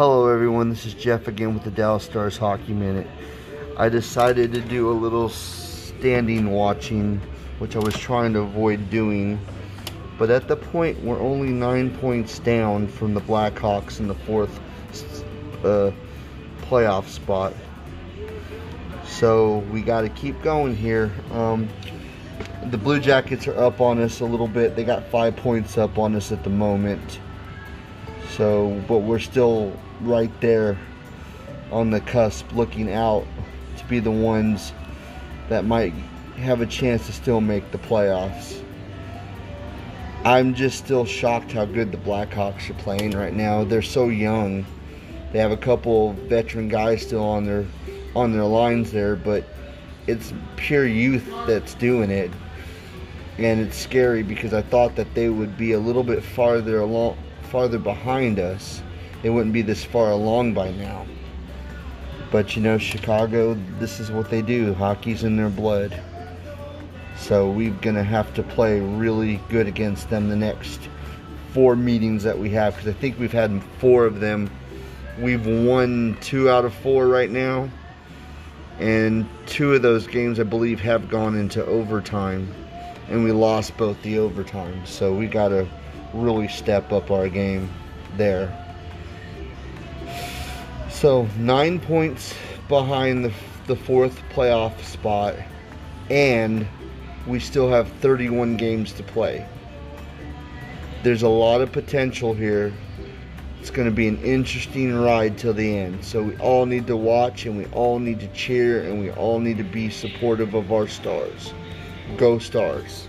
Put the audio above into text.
Hello everyone, this is Jeff again with the Dallas Stars Hockey Minute. I decided to do a little standing watching, which I was trying to avoid doing. But at the point, we're only nine points down from the Blackhawks in the fourth uh, playoff spot. So we got to keep going here. Um, the Blue Jackets are up on us a little bit. They got five points up on us at the moment. So, but we're still right there on the cusp looking out to be the ones that might have a chance to still make the playoffs. I'm just still shocked how good the Blackhawks are playing right now. They're so young. They have a couple veteran guys still on their on their lines there, but it's pure youth that's doing it. And it's scary because I thought that they would be a little bit farther along farther behind us they wouldn't be this far along by now. But you know, Chicago, this is what they do. Hockey's in their blood. So we're going to have to play really good against them the next four meetings that we have because I think we've had four of them. We've won two out of four right now. And two of those games, I believe, have gone into overtime. And we lost both the overtime. So we got to really step up our game there. So nine points behind the, the fourth playoff spot, and we still have 31 games to play. There's a lot of potential here. It's going to be an interesting ride till the end. So we all need to watch and we all need to cheer and we all need to be supportive of our stars. Go Stars.